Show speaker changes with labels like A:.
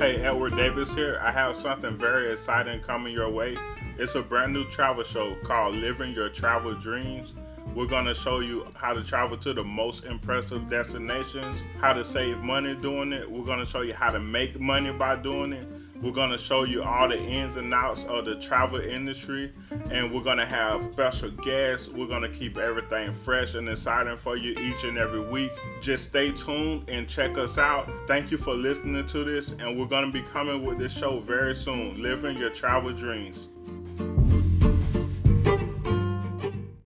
A: Hey, Edward Davis here. I have something very exciting coming your way. It's a brand new travel show called Living Your Travel Dreams. We're going to show you how to travel to the most impressive destinations, how to save money doing it. We're going to show you how to make money by doing it. We're going to show you all the ins and outs of the travel industry, and we're going to have special guests. We're going to keep everything fresh and exciting for you each and every week. Just stay tuned and check us out. Thank you for listening to this, and we're going to be coming with this show very soon. Living your travel dreams.